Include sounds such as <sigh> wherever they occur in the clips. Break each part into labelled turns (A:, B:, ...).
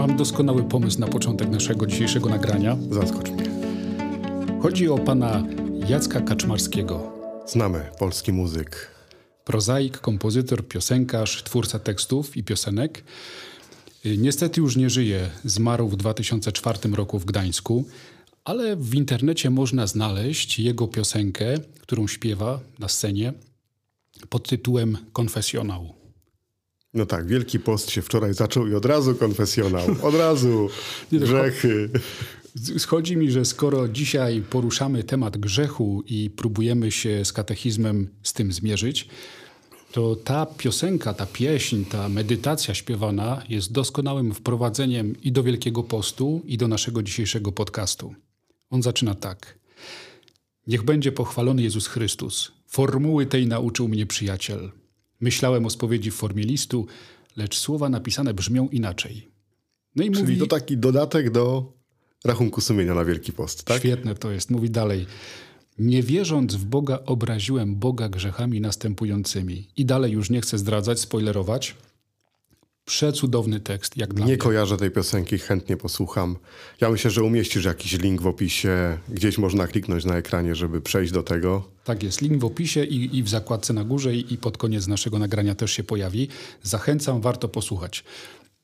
A: Mam doskonały pomysł na początek naszego dzisiejszego nagrania.
B: Zaskocz mnie.
A: Chodzi o pana Jacka Kaczmarskiego.
B: Znamy polski muzyk.
A: Prozaik, kompozytor, piosenkarz, twórca tekstów i piosenek. Niestety już nie żyje. Zmarł w 2004 roku w Gdańsku, ale w internecie można znaleźć jego piosenkę, którą śpiewa na scenie pod tytułem Konfesjonał.
B: No tak, Wielki Post się wczoraj zaczął i od razu konfesjonał. Od razu <laughs> grzechy.
A: Schodzi mi, że skoro dzisiaj poruszamy temat grzechu i próbujemy się z katechizmem z tym zmierzyć, to ta piosenka, ta pieśń, ta medytacja śpiewana jest doskonałym wprowadzeniem i do Wielkiego Postu, i do naszego dzisiejszego podcastu. On zaczyna tak. Niech będzie pochwalony Jezus Chrystus. Formuły tej nauczył mnie przyjaciel. Myślałem o spowiedzi w formie listu, lecz słowa napisane brzmią inaczej. No i
B: Czyli
A: mówi...
B: to taki dodatek do rachunku sumienia na Wielki Post, tak?
A: Świetne to jest. Mówi dalej. Nie wierząc w Boga, obraziłem Boga grzechami następującymi. I dalej już nie chcę zdradzać, spoilerować. Przecudowny tekst, jak dla
B: Nie
A: mnie.
B: kojarzę tej piosenki, chętnie posłucham. Ja myślę, że umieścisz jakiś link w opisie. Gdzieś można kliknąć na ekranie, żeby przejść do tego.
A: Tak jest. Link w opisie i, i w zakładce na górze i, i pod koniec naszego nagrania też się pojawi. Zachęcam, warto posłuchać.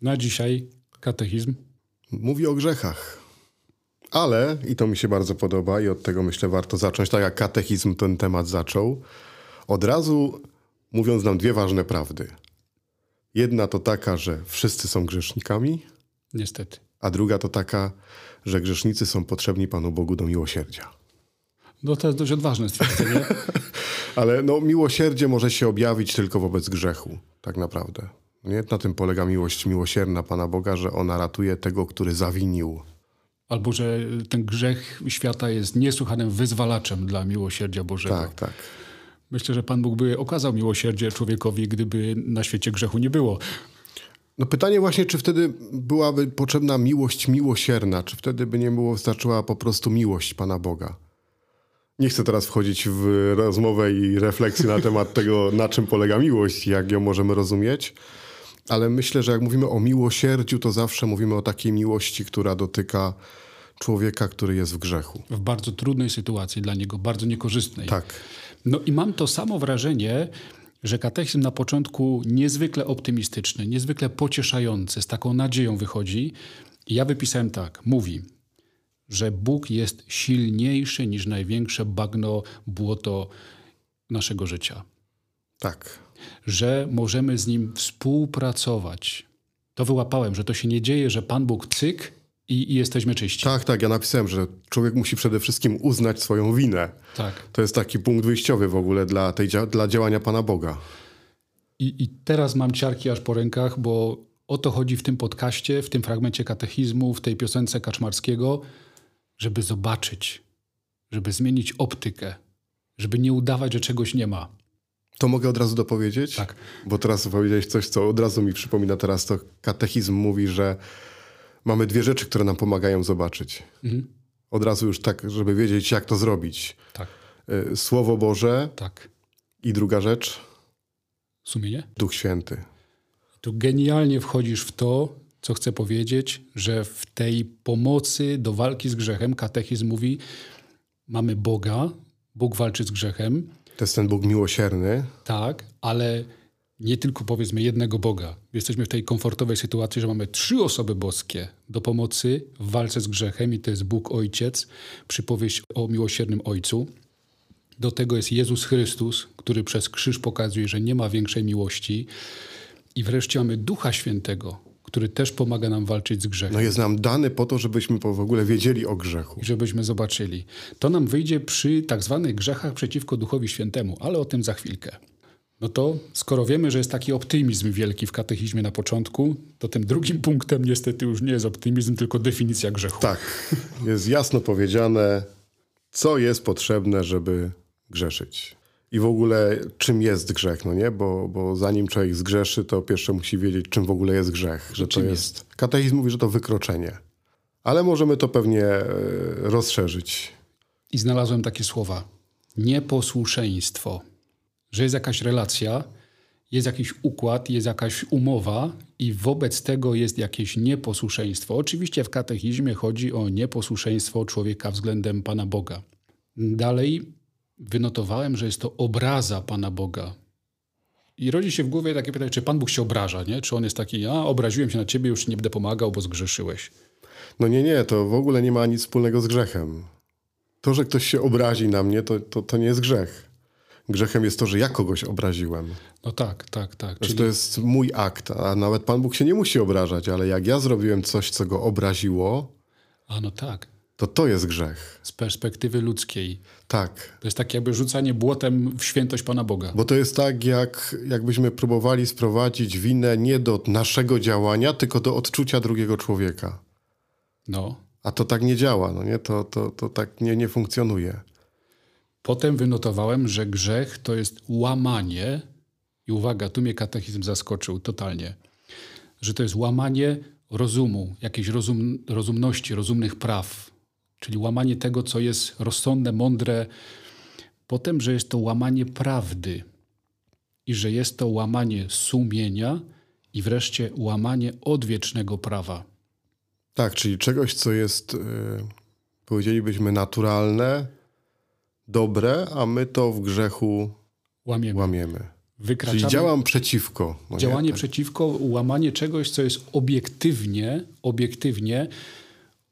A: Na dzisiaj katechizm.
B: Mówi o grzechach. Ale, i to mi się bardzo podoba, i od tego myślę warto zacząć, tak jak katechizm ten temat zaczął, od razu mówiąc nam dwie ważne prawdy. Jedna to taka, że wszyscy są grzesznikami,
A: Niestety.
B: a druga to taka, że grzesznicy są potrzebni Panu Bogu do miłosierdzia.
A: No to jest dość odważne stwierdzenie. <laughs>
B: Ale no, miłosierdzie może się objawić tylko wobec grzechu, tak naprawdę. Nie? Na tym polega miłość miłosierna Pana Boga, że ona ratuje tego, który zawinił.
A: Albo, że ten grzech świata jest niesłychanym wyzwalaczem dla miłosierdzia Bożego.
B: Tak, tak.
A: Myślę, że Pan Bóg by okazał miłosierdzie człowiekowi, gdyby na świecie grzechu nie było.
B: No pytanie właśnie, czy wtedy byłaby potrzebna miłość miłosierna, czy wtedy by nie było, wystarczyła po prostu miłość Pana Boga. Nie chcę teraz wchodzić w rozmowę i refleksję na temat tego, na czym polega miłość, jak ją możemy rozumieć, ale myślę, że jak mówimy o miłosierdziu, to zawsze mówimy o takiej miłości, która dotyka człowieka, który jest w grzechu.
A: W bardzo trudnej sytuacji dla niego, bardzo niekorzystnej.
B: Tak.
A: No i mam to samo wrażenie, że katechizm na początku niezwykle optymistyczny, niezwykle pocieszający, z taką nadzieją wychodzi. I ja wypisałem tak, mówi, że Bóg jest silniejszy niż największe bagno, błoto naszego życia.
B: Tak.
A: że możemy z nim współpracować. To wyłapałem, że to się nie dzieje, że Pan Bóg cyk i, i jesteśmy czyści.
B: Tak, tak. Ja napisałem, że człowiek musi przede wszystkim uznać swoją winę.
A: Tak.
B: To jest taki punkt wyjściowy w ogóle dla, tej, dla działania Pana Boga.
A: I, I teraz mam ciarki aż po rękach, bo o to chodzi w tym podcaście, w tym fragmencie katechizmu, w tej piosence Kaczmarskiego, żeby zobaczyć, żeby zmienić optykę, żeby nie udawać, że czegoś nie ma.
B: To mogę od razu dopowiedzieć?
A: Tak.
B: Bo teraz powiedziałeś coś, co od razu mi przypomina teraz, to katechizm mówi, że mamy dwie rzeczy, które nam pomagają zobaczyć.
A: Mhm.
B: Od razu już tak, żeby wiedzieć, jak to zrobić.
A: Tak,
B: Y, Słowo Boże
A: tak.
B: i druga rzecz,
A: Sumienie?
B: Duch Święty.
A: Tu genialnie wchodzisz w to, co chcę powiedzieć, że w tej pomocy do walki z grzechem katechizm mówi, mamy Boga, Bóg walczy z grzechem,
B: To jest ten Bóg miłosierny.
A: tak, ale nie tylko powiedzmy jednego Boga. Jesteśmy w tej komfortowej sytuacji, że mamy trzy osoby boskie do pomocy w walce z grzechem i to jest Bóg Ojciec, przypowieść o miłosiernym Ojcu. Do tego jest Jezus Chrystus, który przez krzyż pokazuje, że nie ma większej miłości. I wreszcie mamy Ducha Świętego, który też pomaga nam walczyć z grzechem.
B: No jest nam dany po to, żebyśmy w ogóle wiedzieli o grzechu.
A: I żebyśmy zobaczyli. To nam wyjdzie przy tak zwanych grzechach przeciwko Duchowi Świętemu, ale o tym za chwilkę. No to skoro wiemy, że jest taki optymizm wielki w katechizmie na początku, to tym drugim punktem niestety już nie jest optymizm, tylko definicja grzechu.
B: Tak, jest jasno powiedziane, co jest potrzebne, żeby grzeszyć. I w ogóle czym jest grzech, no nie? Bo, bo zanim człowiek zgrzeszy, to pierwsze musi wiedzieć, czym w ogóle jest grzech. Że to
A: czym
B: jest... Katechizm mówi, że to wykroczenie. Ale możemy to pewnie e, rozszerzyć.
A: I znalazłem takie słowa. Nieposłuszeństwo. Że jest jakaś relacja, jest jakiś układ, jest jakaś umowa i wobec tego jest jakieś nieposłuszeństwo. Oczywiście w katechizmie chodzi o nieposłuszeństwo człowieka względem Pana Boga. Dalej wynotowałem, że jest to obraza Pana Boga. I rodzi się w głowie takie pytanie, czy Pan Bóg się obraża, nie? Czy on jest taki, a obraziłem się na ciebie, już nie będę pomagał, bo zgrzeszyłeś.
B: No nie, nie, to w ogóle nie ma nic wspólnego z grzechem. To, że ktoś się obrazi na mnie, to, to, to nie jest grzech. Grzechem jest to, że ja kogoś obraziłem.
A: No tak, tak, tak.
B: Czyli... To jest mój akt, a nawet Pan Bóg się nie musi obrażać, ale jak ja zrobiłem coś, co go obraziło,
A: a no tak.
B: to to jest grzech.
A: Z perspektywy ludzkiej.
B: Tak.
A: To jest tak jakby rzucanie błotem w świętość Pana Boga.
B: Bo to jest tak, jak, jakbyśmy próbowali sprowadzić winę nie do naszego działania, tylko do odczucia drugiego człowieka.
A: No.
B: A to tak nie działa, no nie? To, to, to tak nie, nie funkcjonuje.
A: Potem wynotowałem, że grzech to jest łamanie, i uwaga, tu mnie katechizm zaskoczył totalnie, że to jest łamanie rozumu, jakiejś rozum, rozumności, rozumnych praw, czyli łamanie tego, co jest rozsądne, mądre. Potem, że jest to łamanie prawdy i że jest to łamanie sumienia i wreszcie łamanie odwiecznego prawa.
B: Tak, czyli czegoś, co jest, yy, powiedzielibyśmy, naturalne, dobre, a my to w grzechu łamiemy. łamiemy. Wykraczamy, Czyli działam przeciwko.
A: No działanie tak. przeciwko, łamanie czegoś, co jest obiektywnie, obiektywnie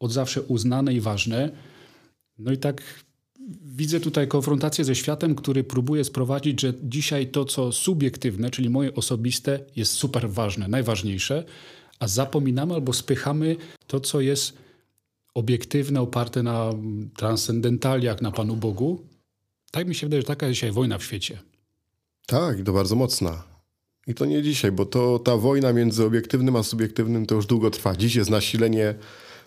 A: od zawsze uznane i ważne. No i tak widzę tutaj konfrontację ze światem, który próbuje sprowadzić, że dzisiaj to, co subiektywne, czyli moje osobiste, jest super ważne, najważniejsze, a zapominamy albo spychamy to, co jest obiektywne, oparte na transcendentaliach, na Panu Bogu. Tak mi się wydaje, że taka jest dzisiaj wojna w świecie.
B: Tak, to bardzo mocna. I to nie dzisiaj, bo to ta wojna między obiektywnym a subiektywnym to już długo trwa. Dziś jest nasilenie,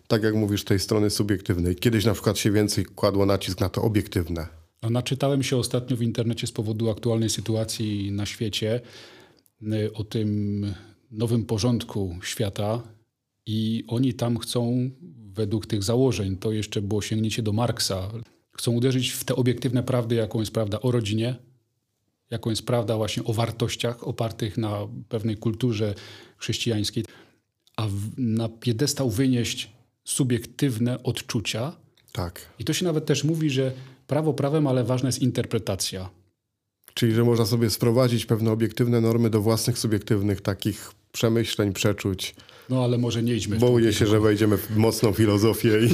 B: tak jak mówisz, tej strony subiektywnej. Kiedyś na przykład się więcej kładło nacisk na to obiektywne.
A: No, naczytałem się ostatnio w internecie z powodu aktualnej sytuacji na świecie y, o tym nowym porządku świata i oni tam chcą według tych założeń, to jeszcze było sięgnięcie do Marksa, chcą uderzyć w te obiektywne prawdy, jaką jest prawda o rodzinie, jaką jest prawda właśnie o wartościach opartych na pewnej kulturze chrześcijańskiej, a na piedestał wynieść subiektywne odczucia.
B: Tak.
A: I to się nawet też mówi, że prawo prawem, ale ważna jest interpretacja.
B: Czyli, że można sobie sprowadzić pewne obiektywne normy do własnych subiektywnych takich przemyśleń, przeczuć.
A: No ale może nie idźmy.
B: Boję się, że wejdziemy w mocną filozofię. I...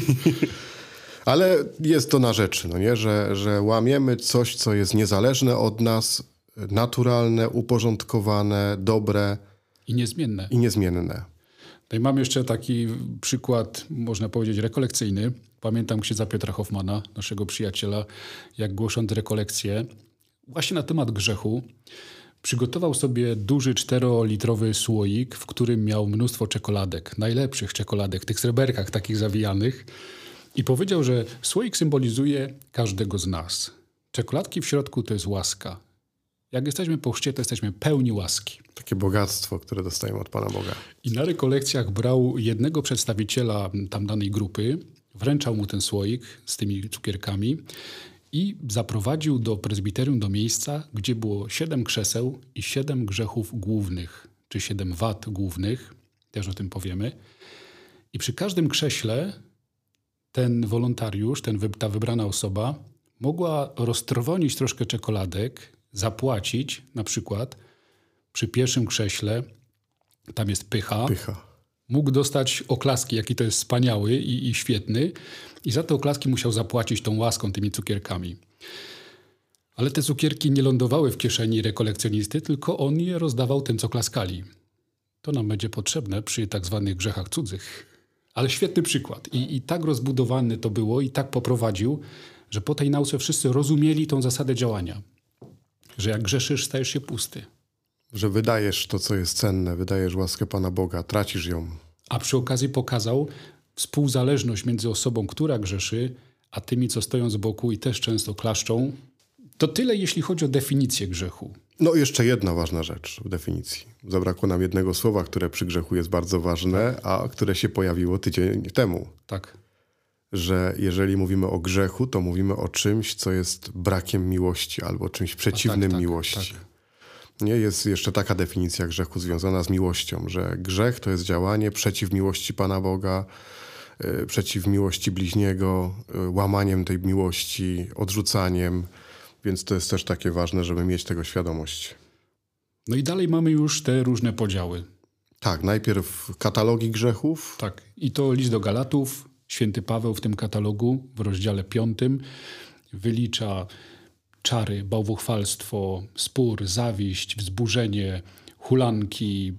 B: <laughs> ale jest to na rzeczy, no nie? Że, że łamiemy coś, co jest niezależne od nas, naturalne, uporządkowane, dobre.
A: I niezmienne.
B: I niezmienne.
A: No i mam jeszcze taki przykład, można powiedzieć, rekolekcyjny. Pamiętam księdza Piotra Hoffmana, naszego przyjaciela, jak głosząc rekolekcję właśnie na temat grzechu, Przygotował sobie duży czterolitrowy słoik, w którym miał mnóstwo czekoladek, najlepszych czekoladek, tych sreberkach takich zawijanych. I powiedział, że słoik symbolizuje każdego z nas. Czekoladki w środku to jest łaska. Jak jesteśmy po chrzcie, to jesteśmy pełni łaski.
B: Takie bogactwo, które dostajemy od Pana Boga.
A: I na rekolekcjach brał jednego przedstawiciela tam danej grupy, wręczał mu ten słoik z tymi cukierkami i zaprowadził do prezbiterium, do miejsca, gdzie było siedem krzeseł i siedem grzechów głównych, czy siedem wad głównych, też o tym powiemy. I przy każdym krześle ten wolontariusz, ten, ta wybrana osoba mogła roztrwonić troszkę czekoladek, zapłacić na przykład przy pierwszym krześle, tam jest pycha,
B: pycha.
A: Mógł dostać oklaski, jaki to jest wspaniały i, i świetny, i za te oklaski musiał zapłacić tą łaską, tymi cukierkami. Ale te cukierki nie lądowały w kieszeni rekolekcjonisty, tylko on je rozdawał tym, co klaskali. To nam będzie potrzebne przy tak zwanych grzechach cudzych. Ale świetny przykład. I, I tak rozbudowany to było i tak poprowadził, że po tej nauce wszyscy rozumieli tą zasadę działania. Że jak grzeszysz, stajesz się pusty.
B: Że wydajesz to, co jest cenne, wydajesz łaskę Pana Boga, tracisz ją.
A: A przy okazji pokazał, współzależność między osobą, która grzeszy, a tymi, co stoją z boku i też często klaszczą. To tyle, jeśli chodzi o definicję grzechu.
B: No jeszcze jedna ważna rzecz w definicji. Zabrakło nam jednego słowa, które przy grzechu jest bardzo ważne, a które się pojawiło tydzień temu.
A: Tak.
B: Że jeżeli mówimy o grzechu, to mówimy o czymś, co jest brakiem miłości albo czymś przeciwnym tak, tak, miłości. Tak. Nie jest jeszcze taka definicja grzechu związana z miłością, że grzech to jest działanie przeciw miłości Pana Boga, y, przeciw miłości bliźniego, y, łamaniem tej miłości, odrzucaniem, więc to jest też takie ważne, żeby mieć tego świadomość.
A: No i dalej mamy już te różne podziały.
B: Tak, najpierw katalogi grzechów.
A: Tak, i to list do Galatów, święty Paweł w tym katalogu w rozdziale piątym wylicza czary, bałwochwalstwo, spór, zawiść, wzburzenie, hulanki.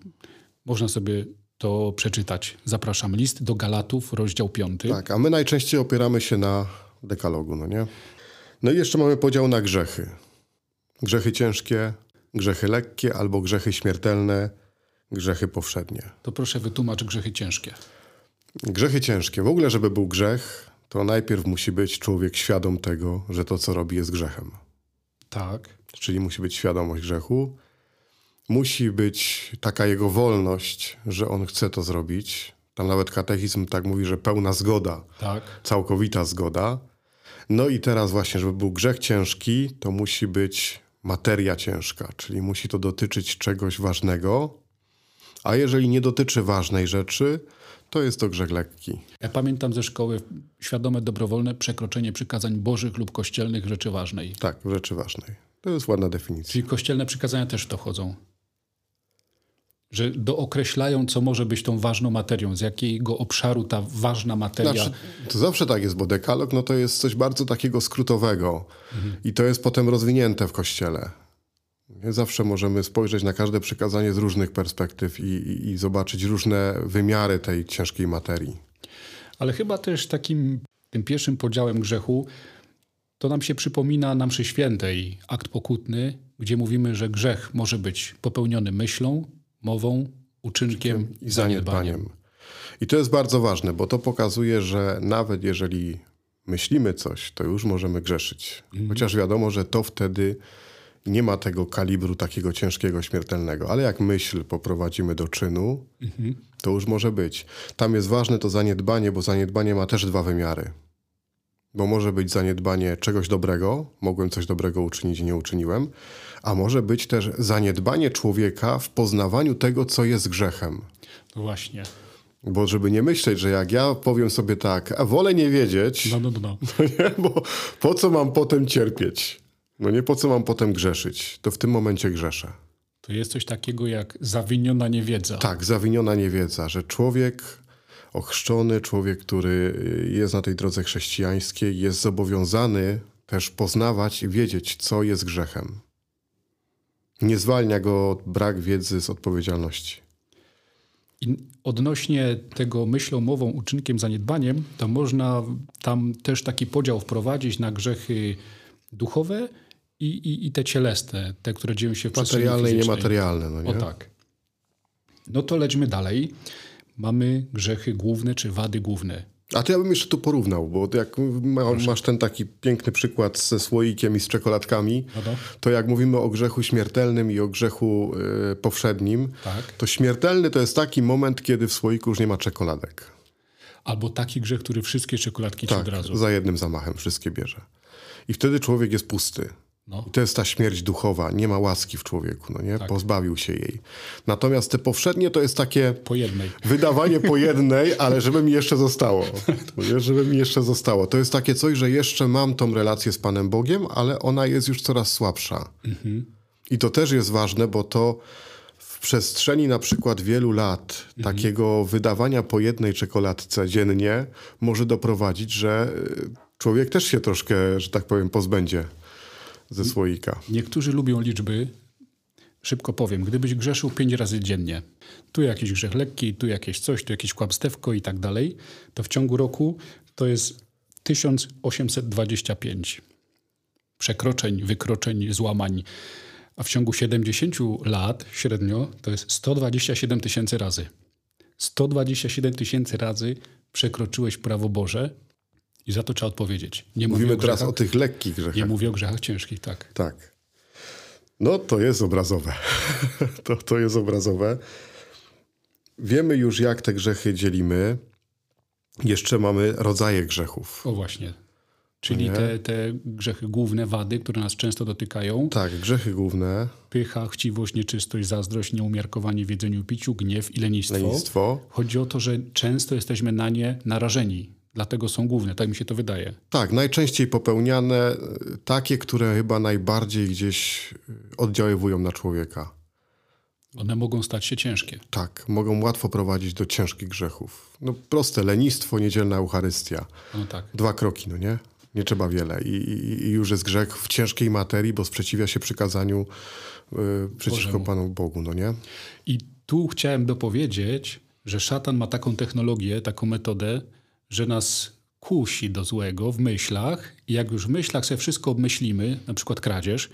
A: Można sobie to przeczytać. Zapraszam. List do Galatów, rozdział piąty.
B: Tak, a my najczęściej opieramy się na dekalogu, no nie? No i jeszcze mamy podział na grzechy. Grzechy ciężkie, grzechy lekkie albo grzechy śmiertelne, grzechy powszednie.
A: To proszę wytłumacz grzechy ciężkie.
B: Grzechy ciężkie. W ogóle, żeby był grzech, to najpierw musi być człowiek świadom tego, że to, co robi, jest grzechem.
A: Tak.
B: Czyli musi być świadomość grzechu. Musi być taka jego wolność, że on chce to zrobić. Tam nawet katechizm tak mówi, że pełna zgoda,
A: Tak.
B: całkowita zgoda. No i teraz właśnie, żeby był grzech ciężki, to musi być materia ciężka, czyli musi to dotyczyć czegoś ważnego. A jeżeli nie dotyczy ważnej rzeczy, to jest to grzech lekki.
A: Ja pamiętam ze szkoły świadome, dobrowolne przekroczenie przykazań bożych lub kościelnych rzeczy ważnej.
B: Tak, rzeczy ważnej. To jest ładna definicja.
A: Czyli kościelne przykazania też w to wchodzą. Że dookreślają, co może być tą ważną materią, z jakiego obszaru ta ważna materia.
B: Znaczy, to zawsze tak jest, bo dekalog no to jest coś bardzo takiego skrótowego i to jest potem rozwinięte w kościele. Zawsze możemy spojrzeć na każde przykazanie z różnych perspektyw i, i, i zobaczyć różne wymiary tej ciężkiej materii.
A: Ale chyba też takim tym pierwszym podziałem grzechu to nam się przypomina na mszy świętej akt pokutny, gdzie mówimy, że grzech może być popełniony myślą, mową, uczynkiem
B: i zaniedbaniem. I to jest bardzo ważne, bo to pokazuje, że nawet jeżeli myślimy coś, to już możemy grzeszyć. Chociaż wiadomo, że to wtedy nie ma tego kalibru takiego ciężkiego, śmiertelnego. Ale jak myśl poprowadzimy do czynu, to już może być. Tam jest ważne to zaniedbanie, bo zaniedbanie ma też dwa wymiary. Bo może być zaniedbanie czegoś dobrego, mogłem coś dobrego uczynić i nie uczyniłem, a może być też zaniedbanie człowieka w poznawaniu tego, co jest grzechem.
A: No właśnie.
B: Bo żeby nie myśleć, że jak ja powiem sobie tak, a wolę nie wiedzieć,
A: No, no, no, no. <laughs>
B: bo po co mam potem cierpieć? No nie, po co mam potem grzeszyć? To w tym momencie grzeszę.
A: To jest coś takiego jak zawiniona niewiedza.
B: Tak, zawiniona niewiedza, że człowiek ochrzczony, człowiek, który jest na tej drodze chrześcijańskiej, jest zobowiązany też poznawać i wiedzieć, co jest grzechem. Nie zwalnia go brak wiedzy z odpowiedzialności.
A: I odnośnie tego myślą, mową, uczynkiem, zaniedbaniem, to można tam też taki podział wprowadzić na grzechy duchowe i, i, i te cielesne, te, które dzieją się w
B: Materialne i niematerialne, no nie?
A: O tak. No to lećmy dalej. Mamy grzechy główne czy wady główne.
B: A to ja bym jeszcze tu porównał, bo jak ma, masz ten taki piękny przykład ze słoikiem i z czekoladkami,
A: No to?
B: to jak mówimy o grzechu śmiertelnym i o grzechu y, powszednim,
A: Tak.
B: to śmiertelny to jest taki moment, kiedy w słoiku już nie ma czekoladek.
A: Albo taki grzech, który wszystkie czekoladki ci
B: Tak,
A: od razu.
B: za jednym zamachem wszystkie bierze. I wtedy człowiek jest pusty.
A: No.
B: I to jest ta śmierć duchowa, nie ma łaski w człowieku, no nie? Pozbawił się jej. Natomiast te powszednie to jest takie
A: Po jednej.
B: wydawanie po <laughs> jednej, ale żeby mi jeszcze zostało. Żeby mi jeszcze zostało. To jest takie coś, że jeszcze mam tą relację z Panem Bogiem, ale ona jest już coraz słabsza. I to też jest ważne, bo to w przestrzeni na przykład wielu lat takiego wydawania po jednej czekoladce dziennie może doprowadzić, że y, człowiek też się troszkę, że tak powiem, pozbędzie ze słoika.
A: Niektórzy lubią liczby. Szybko powiem, gdybyś grzeszył pięć razy dziennie, tu jakiś grzech lekki, tu jakieś coś, tu jakieś kłamstewko i tak dalej, to w ciągu roku to jest 1825 przekroczeń, wykroczeń, złamań. A w ciągu 70 lat średnio to jest 127 tysięcy razy. 127 tysięcy razy przekroczyłeś prawo Boże i za to trzeba odpowiedzieć. Nie
B: Mówimy
A: o
B: teraz o tych lekkich grzechach.
A: nie mówię o grzechach ciężkich, tak.
B: Tak. No to jest obrazowe. <laughs> to, to jest obrazowe. Wiemy już, jak te grzechy dzielimy. Jeszcze mamy rodzaje grzechów.
A: O właśnie. Czyli te, te grzechy główne, wady, które nas często dotykają.
B: Tak, grzechy główne,
A: Pycha, chciwość, nieczystość, zazdrość, nieumiarkowanie w jedzeniu piciu, gniew i lenistwo.
B: lenistwo.
A: Chodzi o to, że często jesteśmy na nie narażeni. Dlatego są główne, tak mi się to wydaje.
B: Tak, najczęściej popełniane, y, takie, które chyba najbardziej gdzieś y, oddziaływują na człowieka.
A: One mogą stać się ciężkie.
B: Tak, mogą łatwo prowadzić do ciężkich grzechów. No proste, lenistwo, niedzielna Eucharystia.
A: No tak.
B: Dwa kroki, no nie? Nie trzeba wiele. I, i, i już jest grzech w ciężkiej materii, bo sprzeciwia się przykazaniu y, przeciwko
A: Bożemu.
B: Panu Bogu, no nie?
A: I tu chciałem dopowiedzieć, że szatan ma taką technologię, taką metodę, że nas kusi do złego w myślach i jak już w myślach sobie wszystko obmyślimy, na przykład kradzież,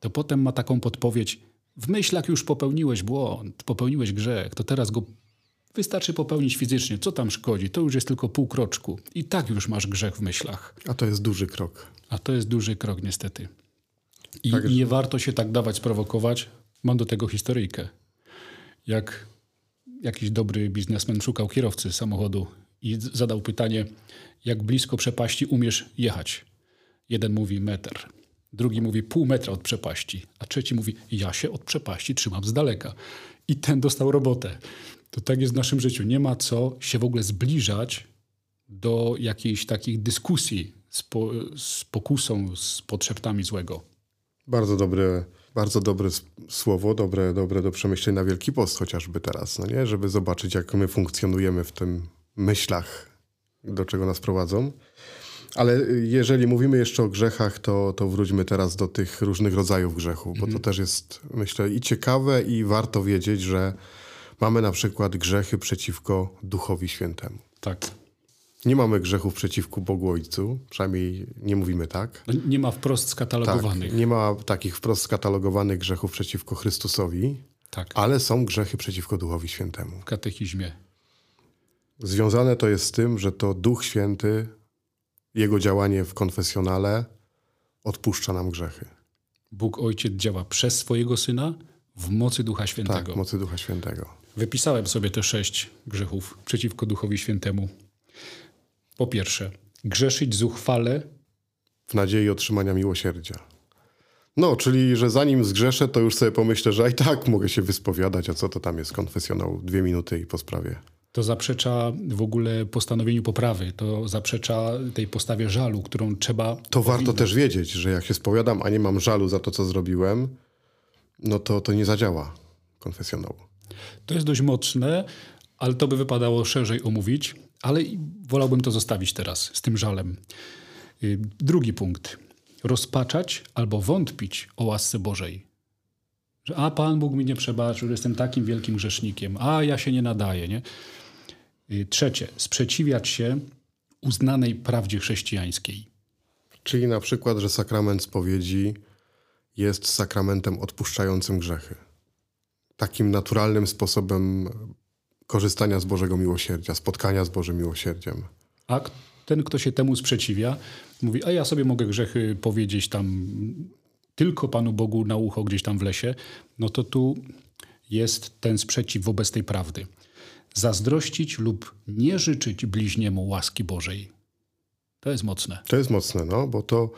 A: to potem ma taką podpowiedź, w myślach już popełniłeś błąd, popełniłeś grzech, to teraz go wystarczy popełnić fizycznie, co tam szkodzi, to już jest tylko pół kroczku i tak już masz grzech w myślach.
B: A to jest duży krok.
A: A to jest duży krok niestety. I
B: Tak.
A: nie warto się tak dawać sprowokować. Mam do tego historyjkę. Jak jakiś dobry biznesmen szukał kierowcy samochodu i zadał pytanie, jak blisko przepaści umiesz jechać. Jeden mówi metr, drugi mówi pół metra od przepaści, a trzeci mówi, ja się od przepaści trzymam z daleka. I ten dostał robotę. To tak jest w naszym życiu. Nie ma co się w ogóle zbliżać do jakiejś takich dyskusji z, po, z pokusą, z podszeptami złego.
B: Bardzo dobre, bardzo dobre słowo, dobre, dobre do przemyślenia na Wielki Post chociażby teraz, no nie? Żeby zobaczyć, jak my funkcjonujemy w tym myślach, do czego nas prowadzą. Ale jeżeli mówimy jeszcze o grzechach, to, to wróćmy teraz do tych różnych rodzajów grzechów, bo to też jest, myślę, i ciekawe, i warto wiedzieć, że mamy na przykład grzechy przeciwko Duchowi Świętemu.
A: Tak.
B: Nie mamy grzechów przeciwko Bogu Ojcu, przynajmniej nie mówimy tak.
A: No, nie ma wprost
B: Tak,
A: skatalogowanych.
B: nie ma takich wprost skatalogowanych grzechów przeciwko Chrystusowi,
A: Tak.
B: ale są grzechy przeciwko Duchowi Świętemu.
A: W katechizmie.
B: Związane to jest z tym, że to Duch Święty, jego działanie w konfesjonale odpuszcza nam grzechy.
A: Bóg Ojciec działa przez swojego Syna w mocy Ducha
B: Tak,
A: Świętego.
B: w mocy Ducha Świętego.
A: Wypisałem sobie te sześć grzechów przeciwko Duchowi Świętemu. Po pierwsze, grzeszyć zuchwale
B: W nadziei otrzymania miłosierdzia. No, czyli, że zanim zgrzeszę, to już sobie pomyślę, że i tak mogę się wyspowiadać, a co to tam jest konfesjonał? Dwie minuty i po sprawie.
A: To zaprzecza w ogóle postanowieniu poprawy, to zaprzecza tej postawie żalu, którą trzeba.
B: To warto też wiedzieć, że jak się spowiadam, a nie mam żalu za to, co zrobiłem, no to to nie zadziała konfesjonał.
A: To jest dość mocne, ale to by wypadało szerzej omówić, ale wolałbym to zostawić teraz z tym żalem. Y, Drugi punkt. Rozpaczać albo wątpić o łasce Bożej. Że a Pan Bóg mi nie przebaczył, że jestem takim wielkim grzesznikiem, a ja się nie nadaję. Nie? Y, Trzecie. Sprzeciwiać się uznanej prawdzie chrześcijańskiej.
B: Czyli na przykład, że sakrament spowiedzi jest sakramentem odpuszczającym grzechy. Takim naturalnym sposobem korzystania z Bożego miłosierdzia, spotkania z Bożym miłosierdziem.
A: A ten, kto się temu sprzeciwia, mówi, a ja sobie mogę grzechy powiedzieć tam tylko Panu Bogu na ucho gdzieś tam w lesie, no to tu jest ten sprzeciw wobec tej prawdy. Zazdrościć lub nie życzyć bliźniemu łaski Bożej. To jest mocne.
B: To jest mocne, no, bo to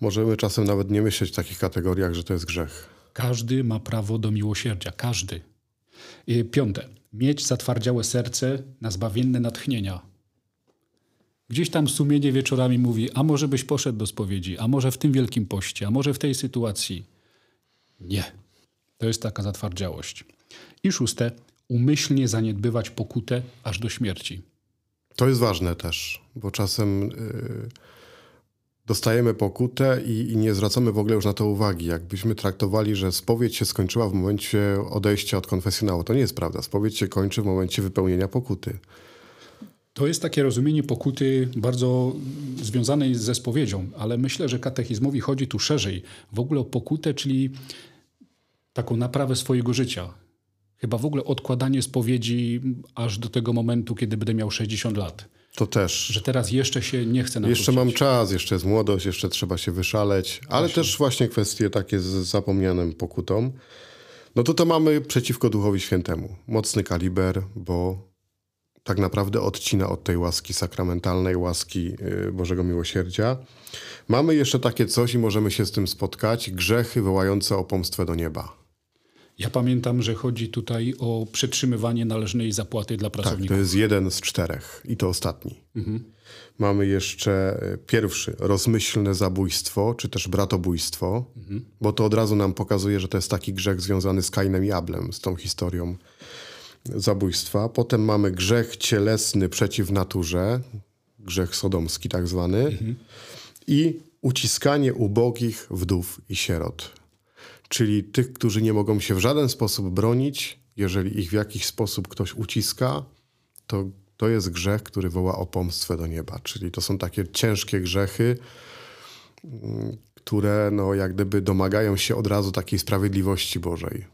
B: możemy czasem nawet nie myśleć w takich kategoriach, że to jest grzech.
A: Każdy ma prawo do miłosierdzia. Każdy. Piąte. Mieć zatwardziałe serce na zbawienne natchnienia. Gdzieś tam sumienie wieczorami mówi, a może byś poszedł do spowiedzi, a może w tym wielkim poście, a może w tej sytuacji. Nie. To jest taka zatwardziałość. I szóste. Umyślnie zaniedbywać pokutę aż do śmierci.
B: To jest ważne też, bo czasem y, dostajemy pokutę i, i nie zwracamy w ogóle już na to uwagi. Jakbyśmy traktowali, że spowiedź się skończyła w momencie odejścia od konfesjonału. To nie jest prawda. Spowiedź się kończy w momencie wypełnienia pokuty.
A: To jest takie rozumienie pokuty bardzo związanej ze spowiedzią, ale myślę, że katechizmowi chodzi tu szerzej. W ogóle o pokutę, czyli taką naprawę swojego życia. Chyba w ogóle odkładanie spowiedzi aż do tego momentu, kiedy będę miał 60 lat.
B: To też.
A: Że teraz jeszcze się nie chcę nawrócić.
B: Jeszcze mam czas, jeszcze jest młodość, jeszcze trzeba się wyszaleć, ale też właśnie kwestie takie z zapomnianym pokutą. No to to mamy przeciwko Duchowi Świętemu. Mocny kaliber, bo tak naprawdę odcina od tej łaski sakramentalnej, łaski y, Bożego Miłosierdzia. Mamy jeszcze takie coś i możemy się z tym spotkać: grzechy wołające o pomstwę do nieba.
A: Ja pamiętam, że chodzi tutaj o przetrzymywanie należnej zapłaty dla pracowników.
B: Tak, to jest jeden z czterech i to ostatni. Mhm. Mamy jeszcze y, pierwszy, rozmyślne zabójstwo, czy też bratobójstwo, mhm. bo to od razu nam pokazuje, że to jest taki grzech związany z Kainem i Ablem, z tą historią zabójstwa. Potem mamy grzech cielesny przeciw naturze, grzech sodomski tak zwany. Mhm. I uciskanie ubogich, wdów i sierot. Czyli tych, którzy nie mogą się w żaden sposób bronić, jeżeli ich w jakiś sposób ktoś uciska, to to jest grzech, który woła o pomstwę do nieba. Czyli to są takie ciężkie grzechy, które no, jak gdyby domagają się od razu takiej sprawiedliwości Bożej.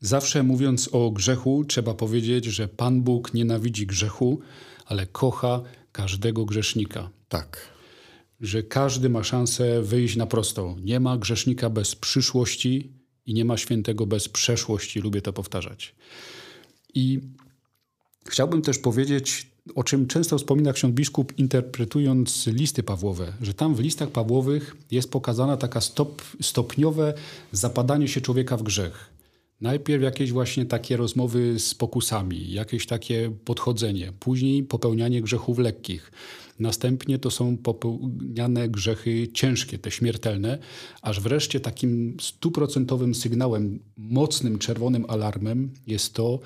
A: Zawsze mówiąc o grzechu, trzeba powiedzieć, że Pan Bóg nienawidzi grzechu, ale kocha każdego grzesznika.
B: Tak.
A: Że każdy ma szansę wyjść na prostą. Nie ma grzesznika bez przyszłości i nie ma świętego bez przeszłości. Lubię to powtarzać. I chciałbym też powiedzieć, o czym często wspomina ksiądz biskup, interpretując listy Pawłowe, że tam w listach Pawłowych jest pokazana taka stop, stopniowe zapadanie się człowieka w grzech Najpierw jakieś właśnie takie rozmowy z pokusami, jakieś takie podchodzenie, później popełnianie grzechów lekkich. Następnie to są popełniane grzechy ciężkie, te śmiertelne, aż wreszcie takim stuprocentowym sygnałem, mocnym czerwonym alarmem jest to,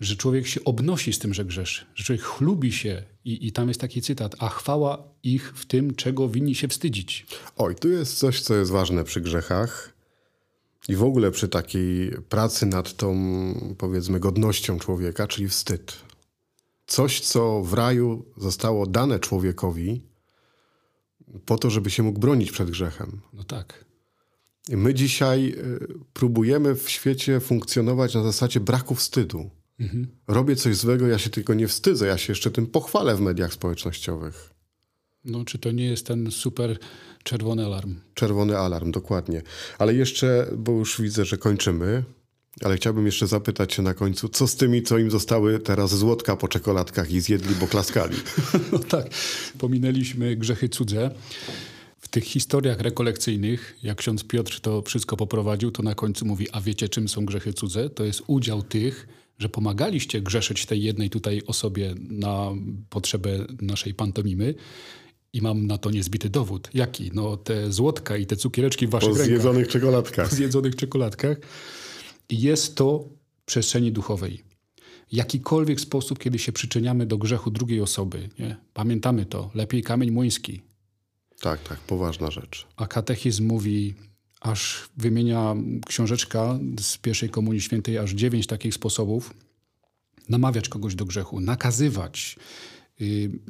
A: że człowiek się obnosi z tym, że grzeszy, że człowiek chlubi się i, i tam jest taki cytat, a chwała ich w tym, czego winni się wstydzić.
B: Oj, tu jest coś, co jest ważne przy grzechach i w ogóle przy takiej pracy nad tą, powiedzmy, godnością człowieka, czyli wstyd. Coś, co w raju zostało dane człowiekowi po to, żeby się mógł bronić przed grzechem.
A: No tak.
B: I my dzisiaj y, próbujemy w świecie funkcjonować na zasadzie braku wstydu. Mhm. Robię coś złego, ja się tylko nie wstydzę, ja się jeszcze tym pochwalę w mediach społecznościowych.
A: No, czy to nie jest ten super czerwony alarm?
B: Czerwony alarm, dokładnie. Ale jeszcze, bo już widzę, że kończymy, ale chciałbym jeszcze zapytać się na końcu, co z tymi, co im zostały teraz złotka po czekoladkach i zjedli, bo klaskali? <laughs>
A: no tak, pominęliśmy grzechy cudze. W tych historiach rekolekcyjnych, jak ksiądz Piotr to wszystko poprowadził, to na końcu mówi, a wiecie czym są grzechy cudze? To jest udział tych, że pomagaliście grzeszyć tej jednej tutaj osobie na potrzebę naszej pantomimy i mam na to niezbity dowód. Jaki? No te złotka i te cukiereczki w waszych
B: po
A: rękach.
B: zjedzonych czekoladkach.
A: Po zjedzonych czekoladkach. I jest to w przestrzeni duchowej. Jakikolwiek sposób, kiedy się przyczyniamy do grzechu drugiej osoby, nie? pamiętamy to. Lepiej kamień młyński.
B: Tak, tak, poważna rzecz.
A: A katechizm mówi, aż wymienia książeczka z pierwszej Komunii Świętej, aż dziewięć takich sposobów namawiać kogoś do grzechu, nakazywać,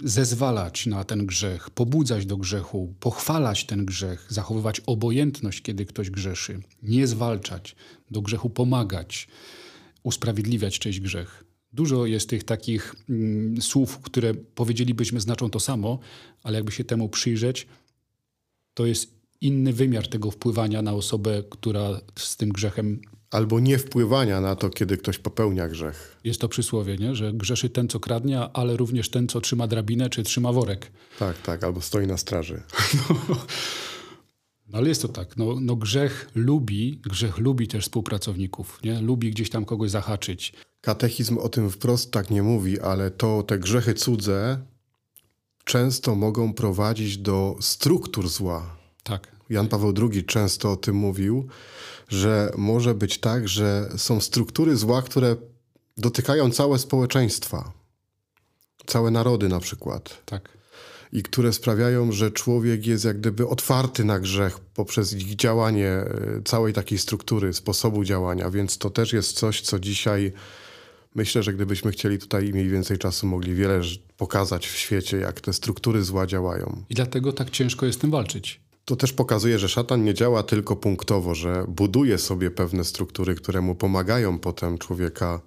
A: zezwalać na ten grzech, pobudzać do grzechu, pochwalać ten grzech, zachowywać obojętność, kiedy ktoś grzeszy, nie zwalczać, do grzechu pomagać, usprawiedliwiać czyjś grzech. Dużo jest tych takich mm, słów, które powiedzielibyśmy znaczą to samo, ale jakby się temu przyjrzeć, to jest inny wymiar tego wpływania na osobę, która z tym grzechem
B: albo nie wpływania na to, kiedy ktoś popełnia grzech.
A: Jest to przysłowie, nie? że grzeszy ten, co kradnie, ale również ten, co trzyma drabinę czy trzyma worek.
B: Tak, tak, albo stoi na straży. <laughs>
A: No, ale jest to tak, no, no grzech lubi, grzech lubi też współpracowników, nie? lubi gdzieś tam kogoś zahaczyć.
B: Katechizm o tym wprost tak nie mówi, ale to te grzechy cudze często mogą prowadzić do struktur zła.
A: Tak.
B: Jan Paweł II często o tym mówił, że może być tak, że są struktury zła, które dotykają całe społeczeństwa, całe narody na przykład.
A: Tak.
B: I które sprawiają, że człowiek jest jak gdyby otwarty na grzech poprzez ich działanie, e, całej takiej struktury, sposobu działania. Więc to też jest coś, co dzisiaj myślę, że gdybyśmy chcieli tutaj mniej więcej czasu, mogli wiele pokazać w świecie, jak te struktury zła działają.
A: I dlatego tak ciężko jest z tym walczyć.
B: To też pokazuje, że szatan nie działa tylko punktowo, że buduje sobie pewne struktury, które mu pomagają potem człowieka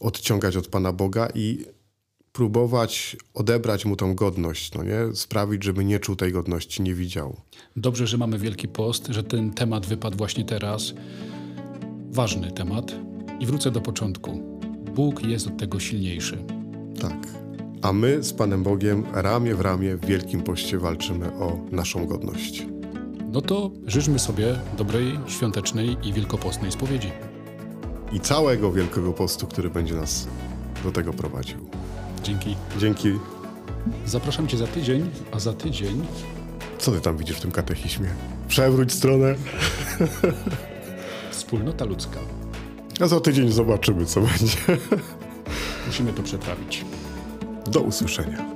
B: odciągać od Pana Boga i próbować odebrać mu tą godność, no nie? sprawić, żeby nie czuł tej godności, nie widział.
A: Dobrze, że mamy Wielki Post, że ten temat wypadł właśnie teraz. Ważny temat. I wrócę do początku. Bóg jest od tego silniejszy.
B: Tak. A my z Panem Bogiem ramię w ramię w Wielkim Poście walczymy o naszą godność.
A: No to życzmy sobie dobrej, świątecznej i wielkopostnej spowiedzi.
B: I całego Wielkiego Postu, który będzie nas do tego prowadził.
A: Dzięki.
B: Dzięki.
A: Zapraszam Cię za tydzień, a za tydzień
B: Co ty tam widzisz w tym katechizmie? Przewróć stronę, <laughs>
A: wspólnota ludzka.
B: a za tydzień zobaczymy, co będzie.
A: Musimy to przetrawić.
B: Do usłyszenia.